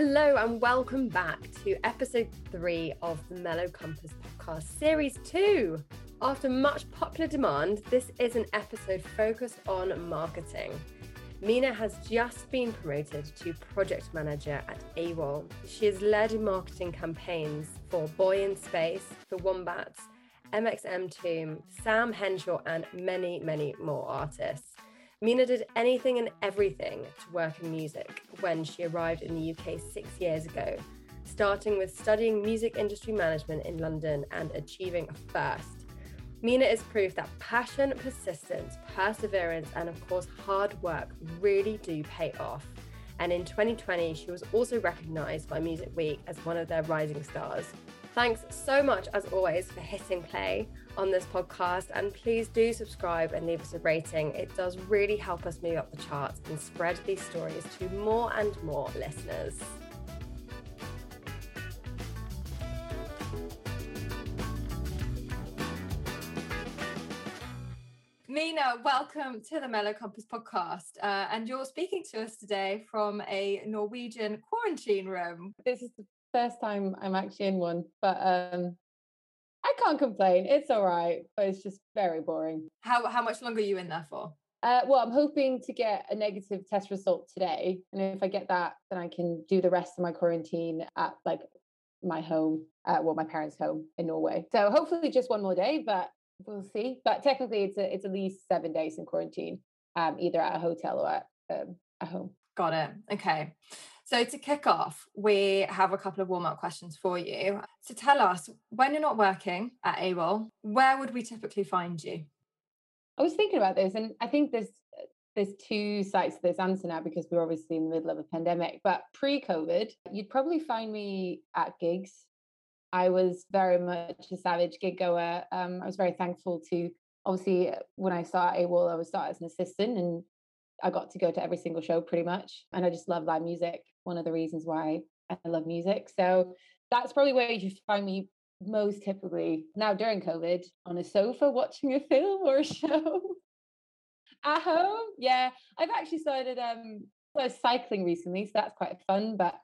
Hello and welcome back to episode three of the Mellow Compass podcast, series two. After much popular demand, this is an episode focused on marketing. Mina has just been promoted to project manager at AWAL. She has led marketing campaigns for Boy in Space, The Wombats, MXM Tomb, Samm Henshaw, and many, many more artists. Mina did anything and everything to work in music when she arrived in the UK six years ago, starting with studying music industry management in London and achieving a first. Mina is proof that passion, persistence, perseverance, and of course, hard work really do pay off. And in 2020, she was also recognized by Music Week as one of their rising stars. Thanks so much, as always, for hitting play on this podcast. And please do subscribe and leave us a rating. It does really help us move up the charts and spread these stories to more and more listeners. Mina, welcome to the Mellow Compass podcast. Uh, and you're speaking to us today from a Norwegian quarantine room. This is the first time I'm actually in one, but um, I can't complain. It's all right, but it's just very boring. How, how much longer are you in there for? Uh, well, I'm hoping to get a negative test result today. And if I get that, then I can do the rest of my quarantine at like my home, uh, well, my parents' home in Norway. So hopefully just one more day, but we'll see. But technically, it's a, it's at least seven days in quarantine, um, either at a hotel or at um, at home. Got it. Okay. So to kick off, we have a couple of warm up questions for you. So tell us, when you're not working at AWAL, where would we typically find you? I was thinking about this, and I think there's there's two sides to this answer now because we're obviously in the middle of a pandemic. But pre-COVID, you'd probably find me at gigs. I was very much a savage gig goer. Um, I was very thankful to obviously when I started AWAL, I was started as an assistant and I got to go to every single show pretty much. And I just love live music. One of the reasons why I love music. So that's probably where you find me most typically now during COVID on a sofa watching a film or a show. At home, yeah. I've actually started um cycling recently, so that's quite fun. But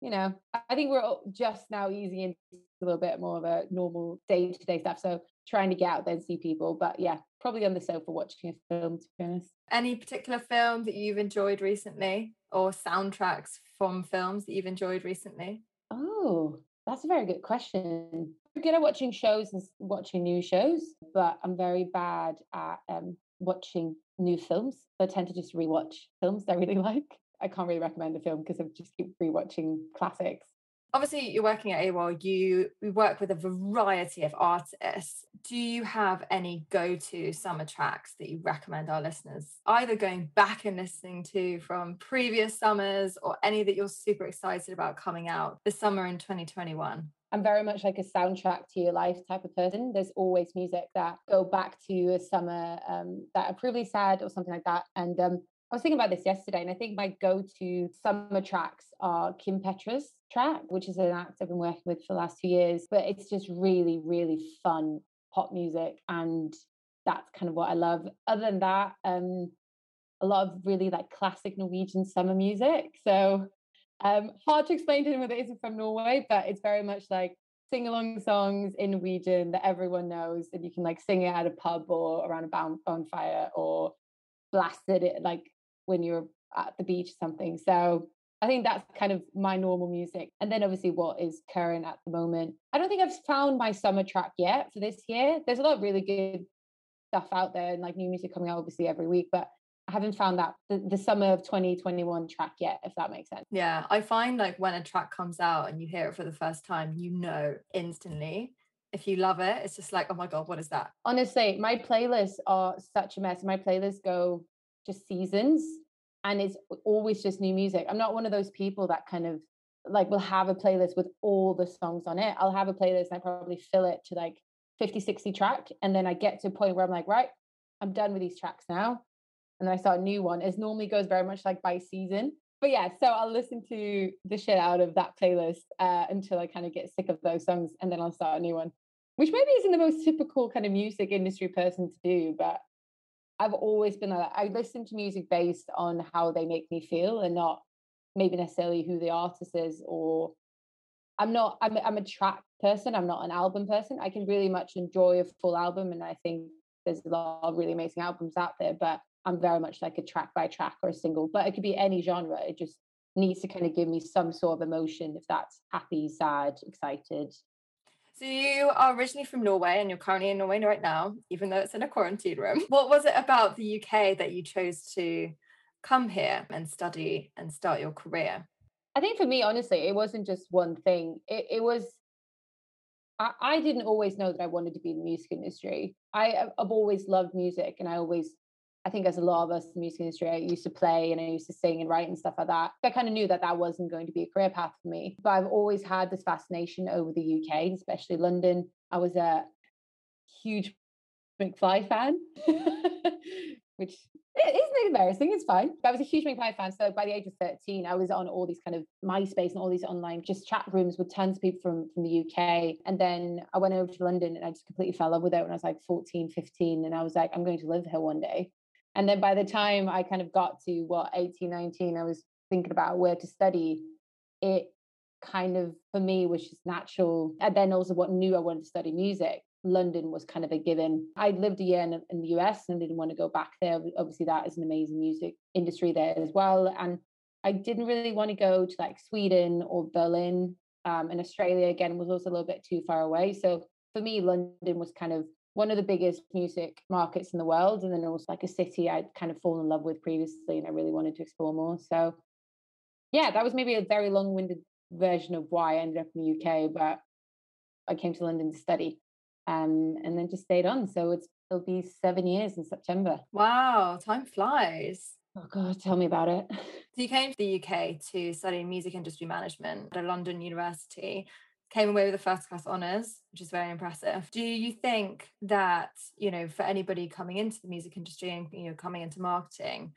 you know, I think we're just now easing into a little bit more of a normal day to day stuff. So trying to get out there and see people. But yeah, probably on the sofa watching a film, to be honest. Any particular film that you've enjoyed recently or soundtracks from films that you've enjoyed recently? Oh, that's a very good question. I'm good at watching shows and watching new shows, but I'm very bad at um, watching new films. So I tend to just rewatch films I really like. I can't really recommend a film because I just keep rewatching classics. Obviously, you're working at AWAL. You we work with a variety of artists. Do you have any go-to summer tracks that you recommend our listeners, either going back and listening to from previous summers, or any that you're super excited about coming out this summer in 2021? I'm very much like a soundtrack to your life type of person. There's always music that go back to a summer um, that are pretty sad or something like that. And um, I was thinking about this yesterday, and I think my go-to summer tracks are Kim Petras track, which is an act I've been working with for the last two years. But it's just really, really fun pop music, and that's kind of what I love. Other than that, um, a lot of really like classic Norwegian summer music. So um, hard to explain to anyone that isn't from Norway, but it's very much like sing along songs in Norwegian that everyone knows and you can like sing it at a pub or around a bonfire or blasted it like when you're at the beach or something. So I think that's kind of my normal music. And then obviously what is current at the moment. I don't think I've found my summer track yet for this year. There's a lot of really good stuff out there and like new music coming out obviously every week, but I haven't found that the, the summer of 2021 track yet, if that makes sense. Yeah, I find like when a track comes out and you hear it for the first time, you know instantly. If you love it, it's just like, oh my God, what is that? Honestly, my playlists are such a mess. My playlists go just seasons and it's always just new music. I'm not one of those people that kind of like will have a playlist with all the songs on it. I'll have a playlist and I probably fill it to like 50, 60 track. And then I get to a point where I'm like, right, I'm done with these tracks now and then I start a new one. It normally goes very much like by season. But yeah, so I'll listen to the shit out of that playlist uh, until I kind of get sick of those songs, and then I'll start a new one, which maybe isn't the most typical kind of music industry person to do, but I've always been like I listen to music based on how they make me feel, and not maybe necessarily who the artist is or I'm not I'm I'm a track person. I'm not an album person. I can really much enjoy a full album, and I think there's a lot of really amazing albums out there. But I'm very much like a track by track or a single, but it could be any genre. It just needs to kind of give me some sort of emotion if that's happy, sad, excited. So you are originally from Norway and you're currently in Norway right now, even though it's in a quarantine room. What was it about the UK that you chose to come here and study and start your career? I think for me, honestly, it wasn't just one thing. It, it was I, I, didn't always know that I wanted to be in the music industry. I, I've always loved music and I always I think as a lot of us in the music industry, I used to play and I used to sing and write and stuff like that. I kind of knew that that wasn't going to be a career path for me. But I've always had this fascination over the UK, especially London. I was a huge McFly fan, which isn't embarrassing. It's fine. But I was a huge McFly fan. So by the age of 13, I was on all these kind of MySpace and all these online just chat rooms with tons of people from, from the UK. And then I went over to London and I just completely fell in love with it when I was like 14, 15. And I was like, I'm going to live here one day. And then by the time I kind of got to what 18, 19, I was thinking about where to study. It kind of for me was just natural. And then also what knew I wanted to study music. London was kind of a given. I lived a year in, in the US and didn't want to go back there. Obviously, that is an amazing music industry there as well. And I didn't really want to go to like Sweden or Berlin. Um, and Australia again was also a little bit too far away. So for me, London was kind of one of the biggest music markets in the world. And then it was like a city I'd kind of fallen in love with previously and I really wanted to explore more. So yeah, that was maybe a very long winded version of why I ended up in the UK, but I came to London to study um, and then just stayed on. So it's it'll be seven years in September. Wow, time flies. Oh God, tell me about it. So you came to the UK to study music industry management at a London university came away with a first class honours, which is very impressive. Do you think that, you know, for anybody coming into the music industry and, you know, coming into marketing,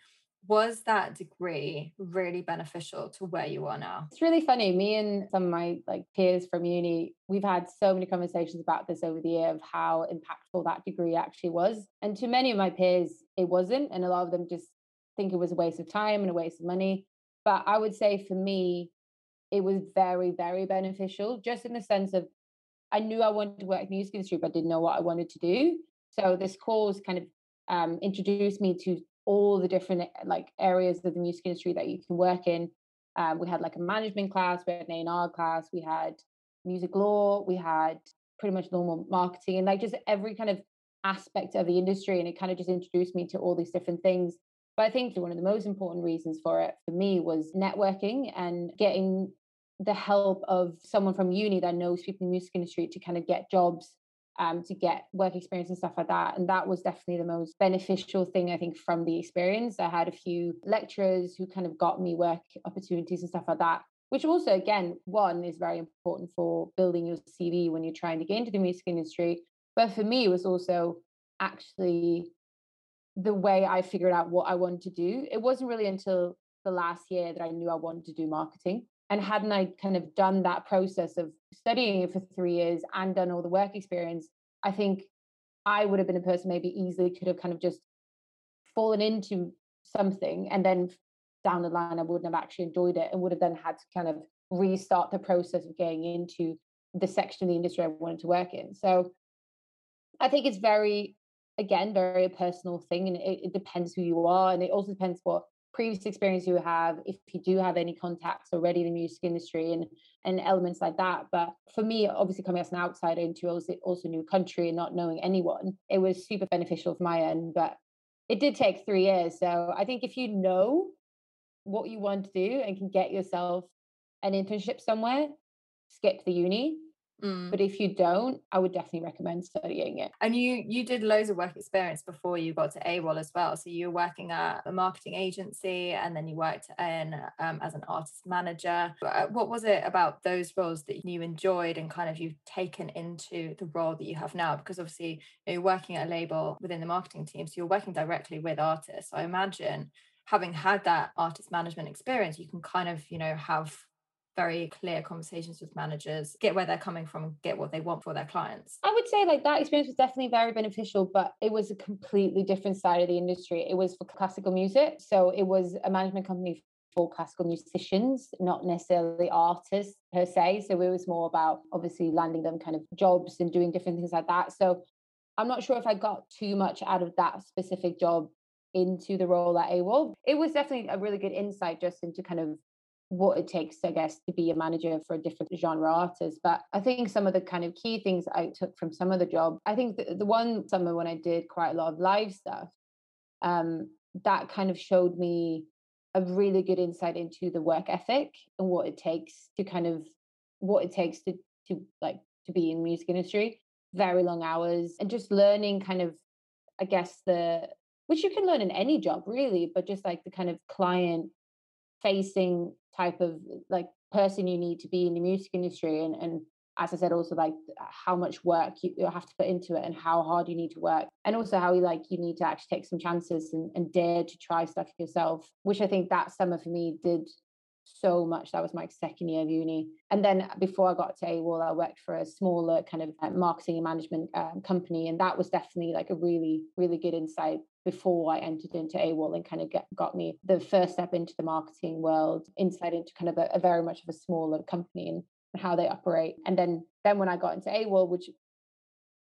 was that degree really beneficial to where you are now? It's really funny. Me and some of my like peers from uni, we've had so many conversations about this over the year of how impactful that degree actually was. And to many of my peers, it wasn't. And a lot of them just think it was a waste of time and a waste of money. But I would say for me, it was very, very beneficial, just in the sense of I knew I wanted to work in the music industry, but I didn't know what I wanted to do. So this course kind of um, introduced me to all the different like areas of the music industry that you can work in. Um, we had like a management class, we had an A&R class, we had music law, we had pretty much normal marketing and like just every kind of aspect of the industry. And it kind of just introduced me to all these different things. But I think one of the most important reasons for it for me was networking and getting the help of someone from uni that knows people in the music industry to kind of get jobs um, to get work experience and stuff like that. And that was definitely the most beneficial thing, I think, from the experience. I had a few lecturers who kind of got me work opportunities and stuff like that, which also, again, one is very important for building your CV when you're trying to get into the music industry. But for me, it was also actually the way I figured out what I wanted to do. It wasn't really until the last year that I knew I wanted to do marketing. And hadn't I kind of done that process of studying it for three years and done all the work experience, I think I would have been a person maybe easily could have kind of just fallen into something and then down the line I wouldn't have actually enjoyed it and would have then had to kind of restart the process of getting into the section of the industry I wanted to work in. So I think it's very, again, very a personal thing, and it, it depends who you are, and it also depends what previous experience you have if you do have any contacts already in the music industry and and elements like that. But for me obviously coming as an outsider into also also new country and not knowing anyone it was super beneficial for my end. But it did take three years. So i think if you know what you want to do and can get yourself an internship somewhere skip the uni Mm. But if you don't, I would definitely recommend studying it. And you you did loads of work experience before you got to AWAL as well. So you were working at a marketing agency and then you worked in um, as an artist manager. Uh, what was it about those roles that you enjoyed and kind of you've taken into the role that you have now? Because obviously you're working at a label within the marketing team, so you're working directly with artists. So I imagine having had that artist management experience, you can kind of, you know, have very clear conversations with managers, get where they're coming from, get what they want for their clients. I would say like that experience was definitely very beneficial, but it was a completely different side of the industry. It was for classical music. So it was a management company for classical musicians, not necessarily artists per se. So it was more about obviously landing them kind of jobs and doing different things like that. So I'm not sure if I got too much out of that specific job into the role at AWAL. It was definitely a really good insight just into kind of what it takes, I guess, to be a manager for a different genre artist. But I think some of the kind of key things I took from some of the job, I think the, the one summer when I did quite a lot of live stuff, um, that kind of showed me a really good insight into the work ethic and what it takes to kind of what it takes to to like to be in music industry very long hours and just learning kind of i guess the which you can learn in any job really but just like the kind of client facing type of like person you need to be in the music industry and and as I said, also like how much work you, have to put into it and how hard you need to work. And also how you like you need to actually take some chances and, and dare to try stuff yourself, which I think that summer for me did so much. That was my second year of uni. And then before I got to AWAL, I worked for a smaller kind of uh, marketing and management um, company. And that was definitely like a really, really good insight before I entered into AWAL and kind of get, got me the first step into the marketing world, insight into kind of a, a very much of a smaller company and how they operate. And then then when I got into AWAL, which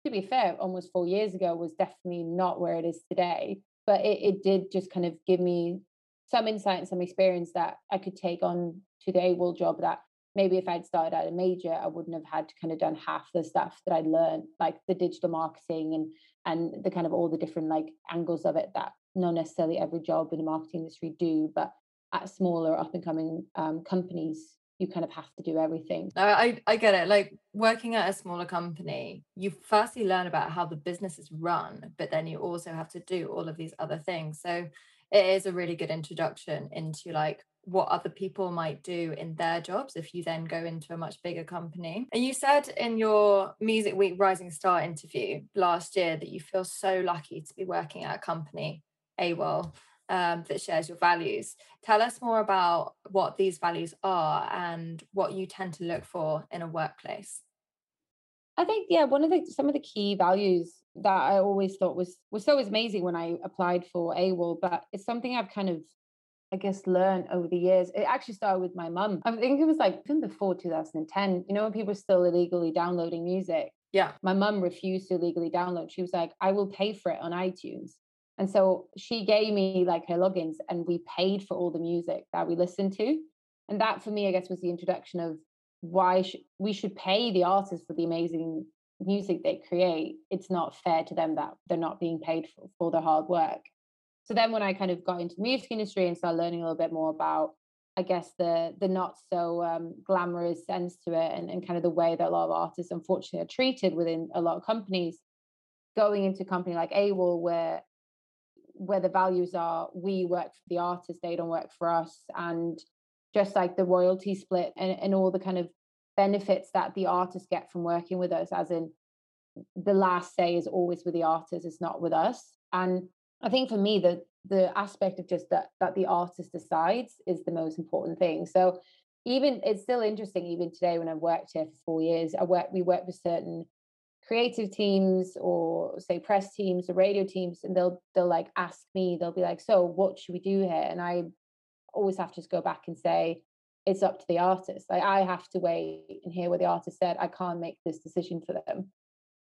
to be fair, almost four years ago was definitely not where it is today. But it, it did just kind of give me some insight and some experience that I could take on to the AWAL job that maybe if I'd started at a major, I wouldn't have had to kind of done half the stuff that I'd learned, like the digital marketing and and the kind of all the different like angles of it that not necessarily every job in the marketing industry do, but at smaller up and coming um, companies, you kind of have to do everything. I, I get it. Like working at a smaller company, you firstly learn about how the business is run, but then you also have to do all of these other things. So it is a really good introduction into like what other people might do in their jobs if you then go into a much bigger company. And you said in your Music Week Rising Star interview last year that you feel so lucky to be working at a company, AWAL, um, that shares your values. Tell us more about what these values are and what you tend to look for in a workplace. I think yeah, one of the some of the key values that I always thought was was so amazing when I applied for AWAL, but it's something I've kind of I guess learn over the years. It actually started with my mum. I think it was like even before 2010. You know, when people were still illegally downloading music. Yeah. My mum refused to illegally download. She was like, I will pay for it on iTunes. And so she gave me like her logins and we paid for all the music that we listened to. And that for me, I guess, was the introduction of why sh- we should pay the artists for the amazing music they create. It's not fair to them that they're not being paid for, for their hard work. So then when I kind of got into the music industry and started learning a little bit more about I guess the the not so um, glamorous sense to it and, and kind of the way that a lot of artists unfortunately are treated within a lot of companies going into a company like AWAL where where the values are we work for the artists they don't work for us and just like the royalty split and, and all the kind of benefits that the artists get from working with us as in the last say is always with the artist it's not with us and i think for me the the aspect of just that that the artist decides is the most important thing so even it's still interesting even today when i've worked here for four years i work we work with certain creative teams or say press teams or radio teams and they'll they'll like ask me they'll be like so what should we do here and i always have to just go back and say it's up to the artist. Like I have to wait and hear what the artist said. I can't make this decision for them.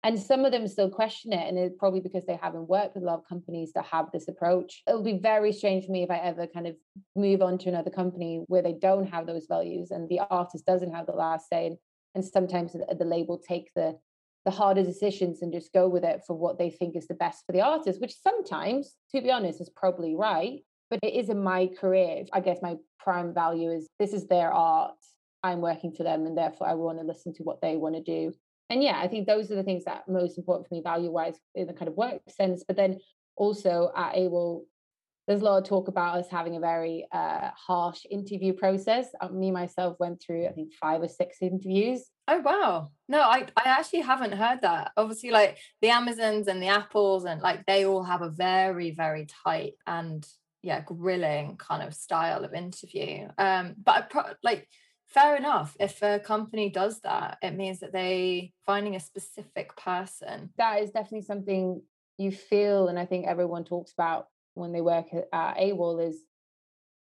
And some of them still question it. And it's probably because they haven't worked with a lot of companies that have this approach. It'll be very strange for me if I ever kind of move on to another company where they don't have those values and the artist doesn't have the last say. And, and sometimes the, the label take the the harder decisions and just go with it for what they think is the best for the artist, which sometimes, to be honest, is probably right. But it is in my career. I guess my prime value is this is their art. I'm working for them, and therefore I want to listen to what they want to do and yeah, I think those are the things that most important for me value wise in the kind of work sense. But then also at AWAL, there's a lot of talk about us having a very uh, harsh interview process. Uh, me myself went through I think five or six interviews. Oh wow! No, I I actually haven't heard that. Obviously, like the Amazons and the Apples and like they all have a very very tight and yeah grilling kind of style of interview. Um, but I pro- like fair enough. If a company does that it means that they finding a specific person. That is definitely something you feel and i think everyone talks about when they work at AWAL is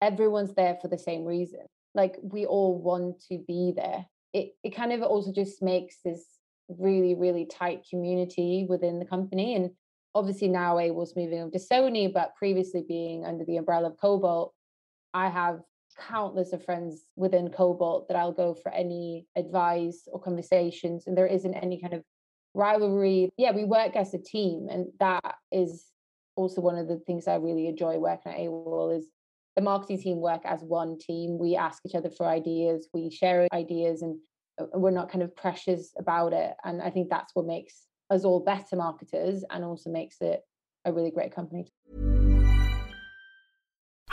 everyone's there for the same reason. Like we all want to be there. It, it kind of also just makes this really really tight community within the company and obviously now AWAL's moving over to sony but previously being under the umbrella of Kobalt i have countless of friends within Kobalt that I'll go for any advice or conversations, and there isn't any kind of rivalry. Yeah, we work as a team, and that is also one of the things I really enjoy working at AWAL is the marketing team work as one team. We ask each other for ideas, we share ideas, and uh, we're not kind of precious about it. And I think that's what makes us all better marketers and also makes it a really great company.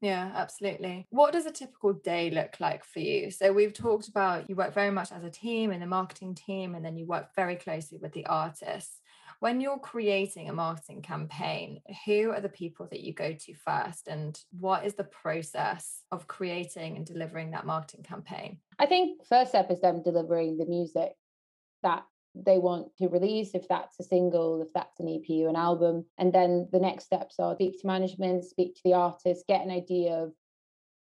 Yeah, absolutely. What does a typical day look like for you? So we've talked about you work very much as a team in the marketing team, and then you work very closely with the artists. When you're creating a marketing campaign, who are the people that you go to first, and what is the process of creating and delivering that marketing campaign? I think first step is them delivering the music that they want to release, if that's a single, if that's an EP or an album. And then the next steps are speak to management, speak to the artist, get an idea of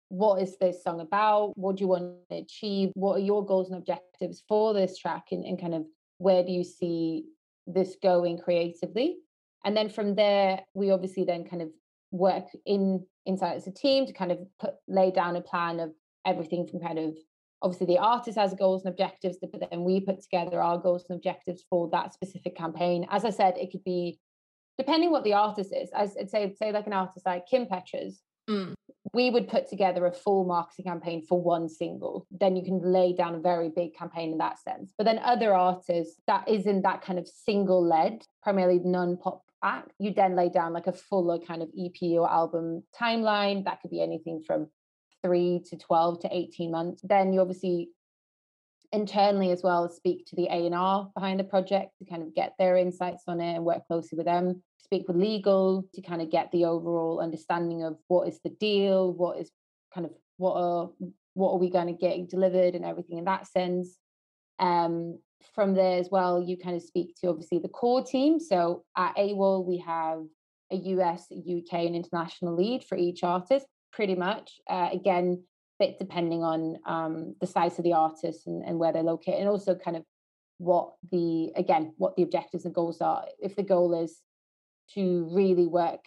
what is this song about? What do you want to achieve? What are your goals and objectives for this track? And, and kind of where do you see this going creatively? And then from there, we obviously then kind of work in inside as a team to kind of put lay down a plan of everything from kind of obviously the artist has goals and objectives, but then we put together our goals and objectives for that specific campaign. As I said, it could be depending what the artist is. I'd say say like an artist like Kim Petras. Mm. We would put together a full marketing campaign for one single. Then you can lay down a very big campaign in that sense. But then other artists that isn't that kind of single led, primarily non pop act, you then lay down like a fuller kind of EP or album timeline. That could be anything from three to 12 to 18 months. Then you obviously internally as well speak to the A&R behind the project to kind of get their insights on it and work closely with them. Speak with legal to kind of get the overall understanding of what is the deal, what is kind of what are what are we going to get delivered and everything in that sense. Um, from there as well, you kind of speak to obviously the core team. So at AWAL, we have a US, UK, and international lead for each artist pretty much. Uh, again, bit depending on um, the size of the artist and, and where they're located, and also kind of what the again what the objectives and goals are. If the goal is to really work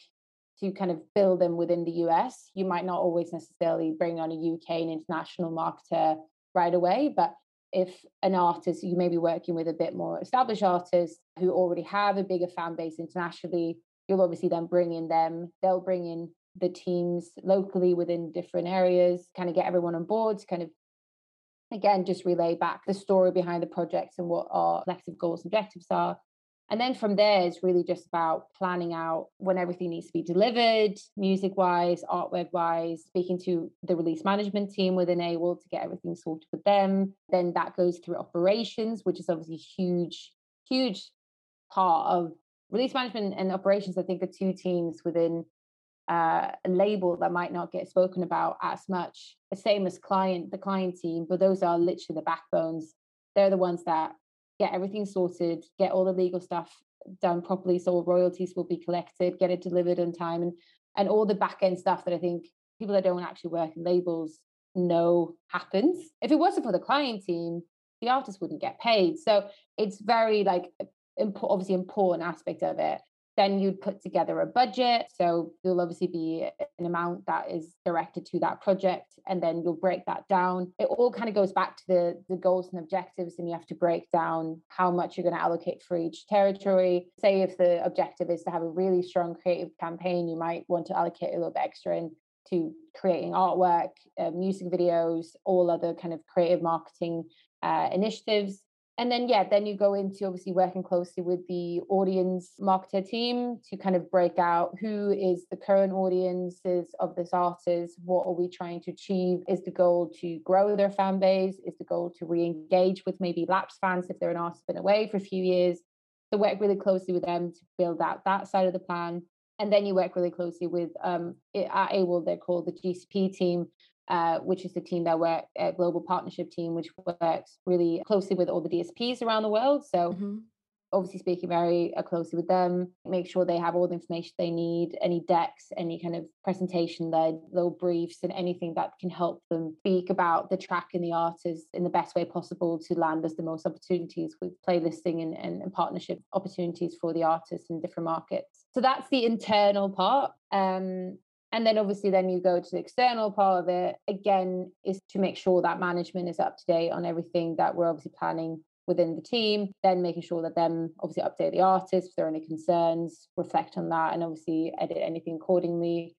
to kind of build them within the US, you might not always necessarily bring on a UK and international marketer right away, but if an artist you may be working with a bit more established artists who already have a bigger fan base internationally you'll obviously then bring in them they'll bring in the teams locally within different areas, kind of get everyone on board to kind of again just relay back the story behind the projects and what our collective goals and objectives are. And then from there, it's really just about planning out when everything needs to be delivered, music wise, artwork wise, speaking to the release management team within AWAL to get everything sorted with them. Then that goes through operations, which is obviously huge, huge part of release management and operations. I think are two teams within uh, a label that might not get spoken about as much. The same as client, the client team, but those are literally the backbones. They're the ones that get everything sorted, get all the legal stuff done properly, so royalties will be collected, get it delivered on time, and and all the back end stuff that I think people that don't actually work in labels know happens. If it wasn't for the client team, the artist wouldn't get paid. So it's very like obviously important aspect of it. Then you'd put together a budget. So there'll obviously be an amount that is directed to that project, and then you'll break that down. It all kind of goes back to the, the goals and objectives, and you have to break down how much you're going to allocate for each territory. Say if the objective is to have a really strong creative campaign, you might want to allocate a little bit extra in to creating artwork, uh, music videos, all other kind of creative marketing uh, initiatives and then yeah then you go into obviously working closely with the audience marketer team to kind of break out who is the current audiences of this artist what are we trying to achieve? Is the goal to grow their fan base? Is the goal to re-engage with maybe lapsed fans if they're an artist been away for a few years? So work really closely with them to build out that side of the plan. And then you work really closely with um, at AWAL, they're called the GCP team, uh, which is the team that work a uh, global partnership team, which works really closely with all the DSPs around the world. So mm-hmm. obviously speaking very uh, closely with them, make sure they have all the information they need, any decks, any kind of presentation led little briefs and anything that can help them speak about the track and the artist in the best way possible to land us the most opportunities with playlisting and, and, and partnership opportunities for the artists in different markets. So that's the internal part. Um, and then obviously then you go to the external part of it again is to make sure that management is up to date on everything that we're obviously planning within the team then making sure that them obviously update the artists if there are any concerns reflect on that and obviously edit anything accordingly.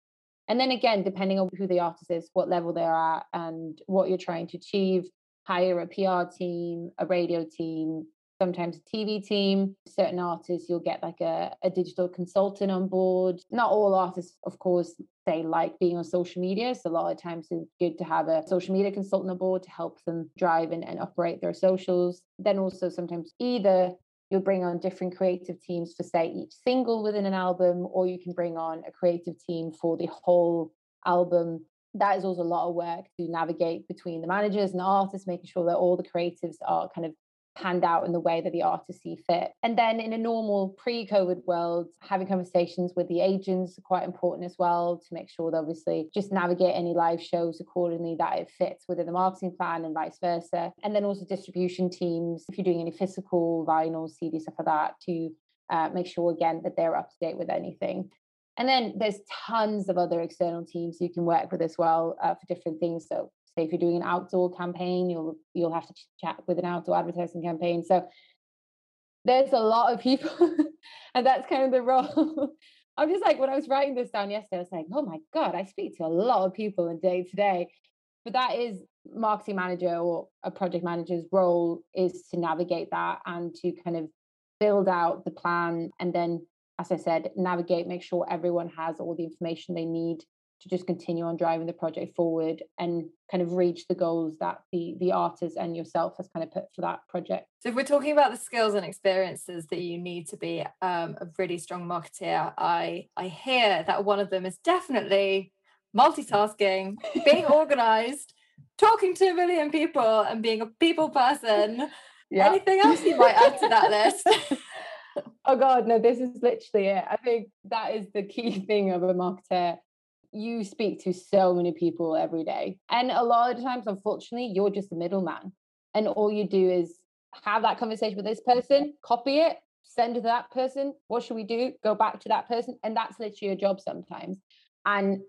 And then again depending on who the artist is what level they're at and what you're trying to achieve hire a pr team a radio team sometimes a TV team. Certain artists, you'll get like a, a digital consultant on board. Not all artists, of course, they like being on social media. So a lot of times it's good to have a social media consultant on board to help them drive and, and operate their socials. Then also sometimes either you'll bring on different creative teams for say each single within an album, or you can bring on a creative team for the whole album that is also a lot of work to navigate between the managers and the artists, making sure that all the creatives are kind of panned out in the way that the artists see fit. And then in a normal pre-COVID world, having conversations with the agents are quite important as well to make sure that obviously just navigate any live shows accordingly that it fits within the marketing plan and vice versa. And then also distribution teams, if you're doing any physical vinyl, CD, stuff like that, to uh, make sure again that they're up to date with anything. And then there's tons of other external teams you can work with as well uh, for different things. So if you're doing an outdoor campaign, you'll you'll have to chat with an outdoor advertising campaign. So there's a lot of people, and that's kind of the role. I'm just like when I was writing this down yesterday, I was like, oh my god, I speak to a lot of people in day to day. But that is marketing manager or a project manager's role is to navigate that and to kind of build out the plan and then as i said navigate make sure everyone has all the information they need to just continue on driving the project forward and kind of reach the goals that the the artist and yourself has kind of put for that project. So if we're talking about the skills and experiences that you need to be um, a really strong marketeer i i hear that one of them is definitely multitasking being organized talking to a million people and being a people person. Yeah. anything else you might add to that list? Oh god no this is literally it. I think that is the key thing of a marketer you speak to so many people every day. And a lot of times, unfortunately, you're just a middleman. And all you do is have that conversation with this person, copy it, send it to that person. What should we do? Go back to that person. And that's literally your job sometimes. And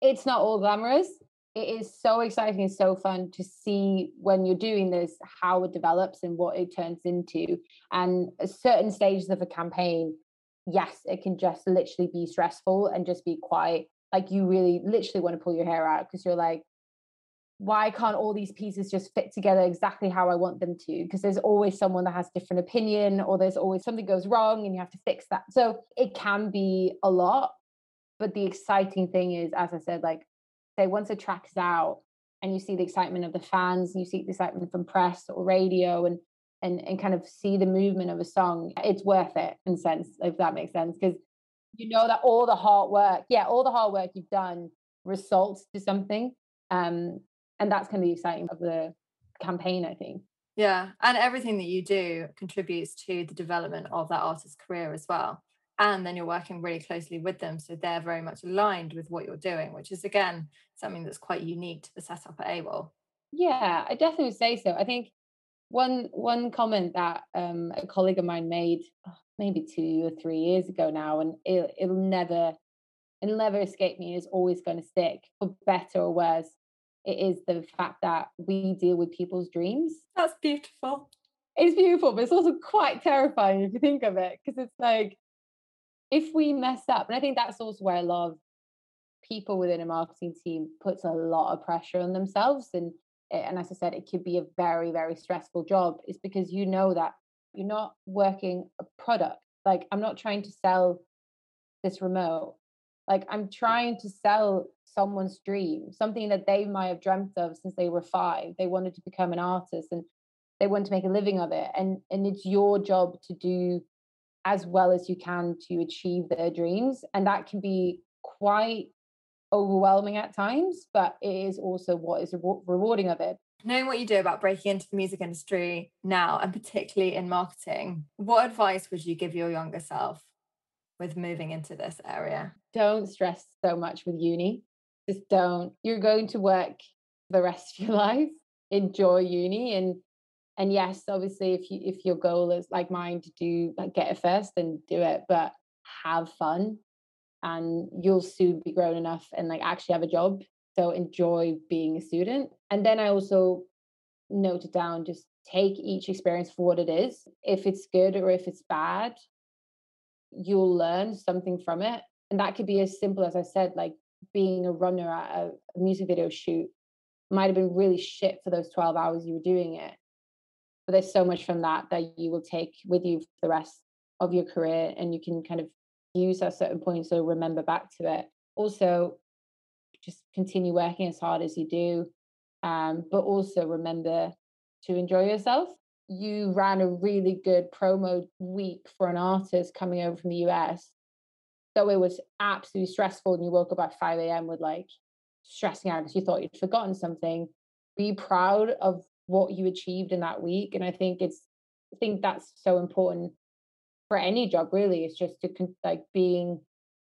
it's not all glamorous. It is so exciting and so fun to see when you're doing this how it develops and what it turns into. And certain stages of a campaign, yes, it can just literally be stressful and just be quite like you really literally want to pull your hair out because you're like why can't all these pieces just fit together exactly how I want them to? Because there's always someone that has different opinion, or there's always something goes wrong and you have to fix that. So it can be a lot. But the exciting thing is, as I said, like say once a track is out and you see the excitement of the fans, you see the excitement from press or radio and and and kind of see the movement of a song, it's worth it in sense, if that makes sense. Because you know that all the hard work, yeah, all the hard work you've done results to something. Um, and that's kind of the exciting of the campaign, I think. Yeah. And everything that you do contributes to the development of that artist's career as well. And then you're working really closely with them. So they're very much aligned with what you're doing, which is again something that's quite unique to the setup at AWAL. Yeah, I definitely would say so. I think one one comment that um, a colleague of mine made oh, maybe two or three years ago now, and it, it'll never it'll never escape me. It's always going to stick, for better or worse. It is the fact that we deal with people's dreams. That's beautiful. It's beautiful, but it's also quite terrifying if you think of it, because it's like if we mess up, and I think that's also where a lot of people within a marketing team puts a lot of pressure on themselves and and as I said, it could be a very, very stressful job, is because you know that you're not working a product. Like, I'm not trying to sell this remote. Like, I'm mm. trying to sell someone's dream, something that they might have dreamt of since they were five. They wanted to become an artist and they want to make a living of it. And and it's your job to do as well as you can to achieve their dreams. And that can be quite overwhelming at times, but it is also what is rewarding of it. Knowing what you do about breaking into the music industry now, and particularly in marketing, what advice would you give your younger self with moving into this area? Don't stress so much with uni. Just don't. You're going to work the rest of your life. Enjoy uni and and yes, obviously if you if your goal is like mine to do like get it first, then do it. But have fun and you'll soon be grown enough and like actually have a job so enjoy being a student. And then i also noted down just take each experience for what it is. If it's good or if it's bad you'll learn something from it. And that could be as simple as i said like being a runner at a music video shoot might have been really shit for those 12 hours you were doing it. But there's so much from that that you will take with you for the rest of your career and you can kind of use at certain points or remember back to it. Also just continue working as hard as you do um, but also remember to enjoy yourself. You ran a really good promo week for an artist coming over from the us so it was absolutely stressful and you woke up at 5 a.m with like stressing out because you thought you'd forgotten something. Be proud of what you achieved in that week and i think it's i think that's so important for any job really it's just to like being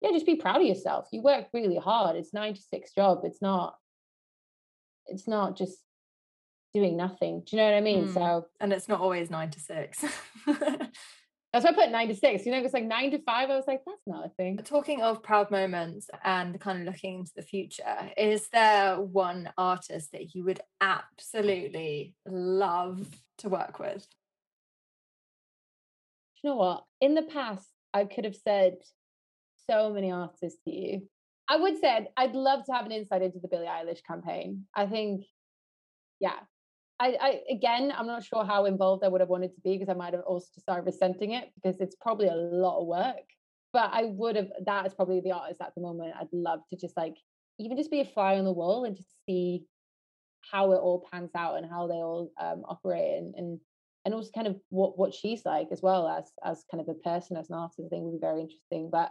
yeah just be proud of yourself you work really hard it's nine to six job it's not it's not just doing nothing do you know what i mean mm. so and it's not always nine to six That's why I put nine to six. You know, it's like nine to five. I was like, that's not a thing. Talking of proud moments and kind of looking into the future, is there one artist that you would absolutely love to work with? You know what? In the past, I could have said so many artists to you. I would say I'd love to have an insight into the Billie Eilish campaign. I think, yeah, I, I, again, I'm not sure how involved I would have wanted to be because I might have also started resenting it because it's probably a lot of work. But I would have. That is probably the artist at the moment. I'd love to just like even just be a fly on the wall and just see how it all pans out and how they all um, operate and, and and also kind of what what she's like as well as as kind of a person as an artist. I think would be very interesting. But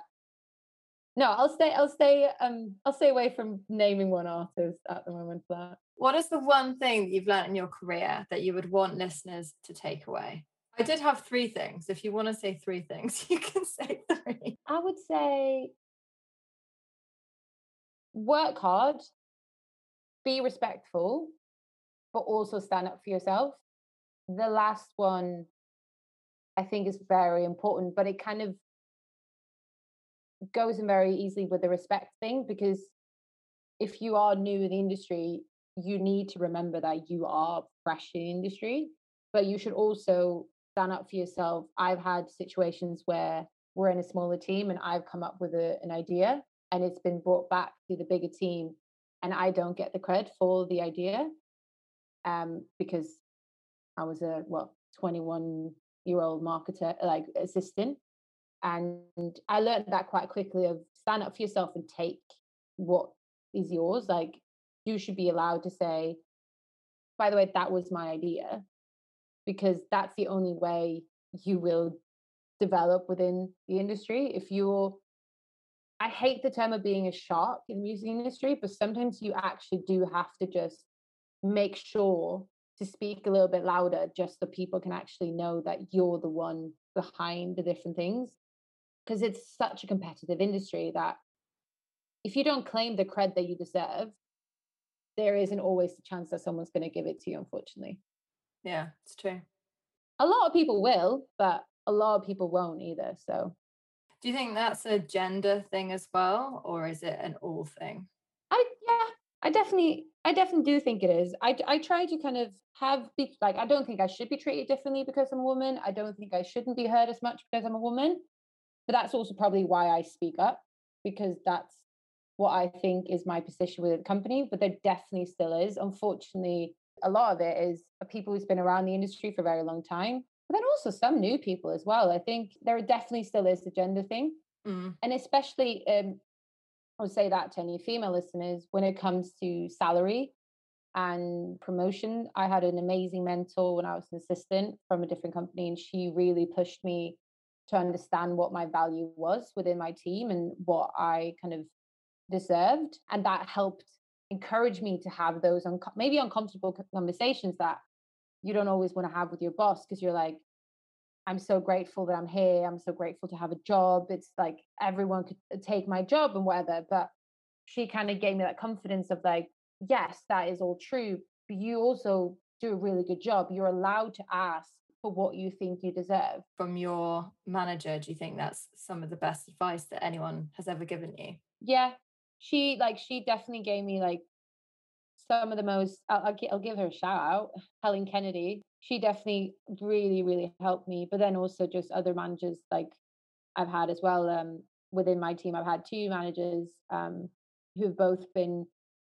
no, I'll stay. I'll stay. Um, I'll stay away from naming one artist at the moment for that. What is the one thing that you've learned in your career that you would want listeners to take away? I did have three things. If you want to say three things, you can say three. I would say work hard, be respectful, but also stand up for yourself. The last one, I think, is very important, but it kind of goes in very easily with the respect thing because if you are new in the industry, you need to remember that you are fresh in the industry, but you should also stand up for yourself. I've had situations where we're in a smaller team and I've come up with a, an idea and it's been brought back to the bigger team and I don't get the credit for the idea um, because I was a what 21 year old marketer like assistant and I learned that quite quickly of stand up for yourself and take what is yours like you should be allowed to say by the way that was my idea because that's the only way you will develop within the industry. If you're I hate the term of being a shark in the music industry, but sometimes you actually do have to just make sure to speak a little bit louder just so people can actually know that you're the one behind the different things. Because it's such a competitive industry that if you don't claim the cred that you deserve, there isn't always the chance that someone's going to give it to you, unfortunately. Yeah, it's true. A lot of people will, but a lot of people won't either. So do you think that's a gender thing as well, or is it an all thing? I yeah, I definitely, I definitely do think it is. I I try to kind of have be like I don't think I should be treated differently because I'm a woman. I don't think I shouldn't be heard as much because I'm a woman. But that's also probably why I speak up because that's what I think is my position with the company. But there definitely still is. Unfortunately, a lot of it is people who's been around the industry for a very long time but then also some new people as well. I think there definitely still is the gender thing. Mm. And especially, um, I would say that to any female listeners, when it comes to salary and promotion, I had an amazing mentor when I was an assistant from a different company, and she really pushed me to understand what my value was within my team and what I kind of deserved. And that helped encourage me to have those un- maybe uncomfortable conversations that you don't always want to have with your boss because you're like i'm so grateful that i'm here i'm so grateful to have a job it's like everyone could uh, take my job and whatever but she kind of gave me that confidence of like yes that is all true but you also do a really good job you're allowed to ask for what you think you deserve. From your manager do you think that's some of the best advice that anyone has ever given you? Yeah she like she definitely gave me like some of the most I'll, I'll, I'll give her a shout out helen kennedy. She definitely really really helped me but then also just other managers like i've had as well um, within my team i've had two managers um, who've both been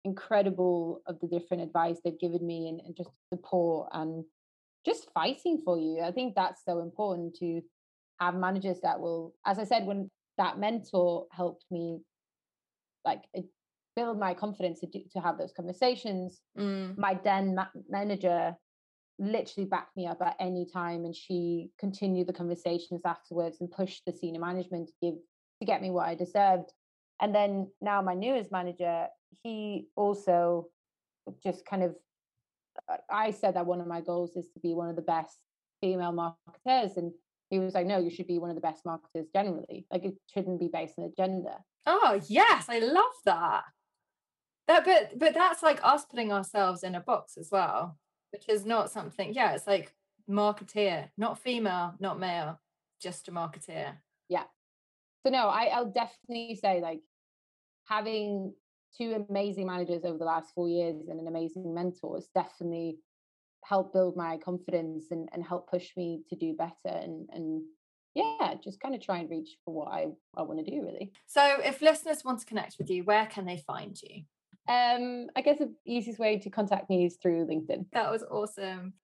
incredible of the different advice they've given me and, and just support and just fighting for you. I think that's so important to have managers that will as i said when that mentor helped me like build my confidence to do, to have those conversations. Mm. My then ma- manager literally backed me up at any time, and she continued the conversations afterwards and pushed the senior management to give to get me what I deserved. And then now my newest manager, he also just kind of I said that one of my goals is to be one of the best female marketers and he was like no you should be one of the best marketers generally like it shouldn't be based on a gender oh yes i love that that but but that's like us putting ourselves in a box as well which is not something yeah it's like marketeer not female not male just a marketeer. Yeah. So no, I, I'll definitely say like having two amazing managers over the last four years and an amazing mentor has definitely helped build my confidence and, and help push me to do better and and yeah, just kind of try and reach for what I, I want to do really. So if listeners want to connect with you, where can they find you? Um, I guess the easiest way to contact me is through LinkedIn. That was awesome.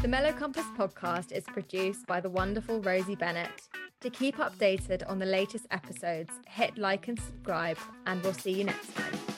The Mellow Compass podcast is produced by the wonderful Rosie Bennett. To keep updated on the latest episodes, hit like and subscribe, and we'll see you next time.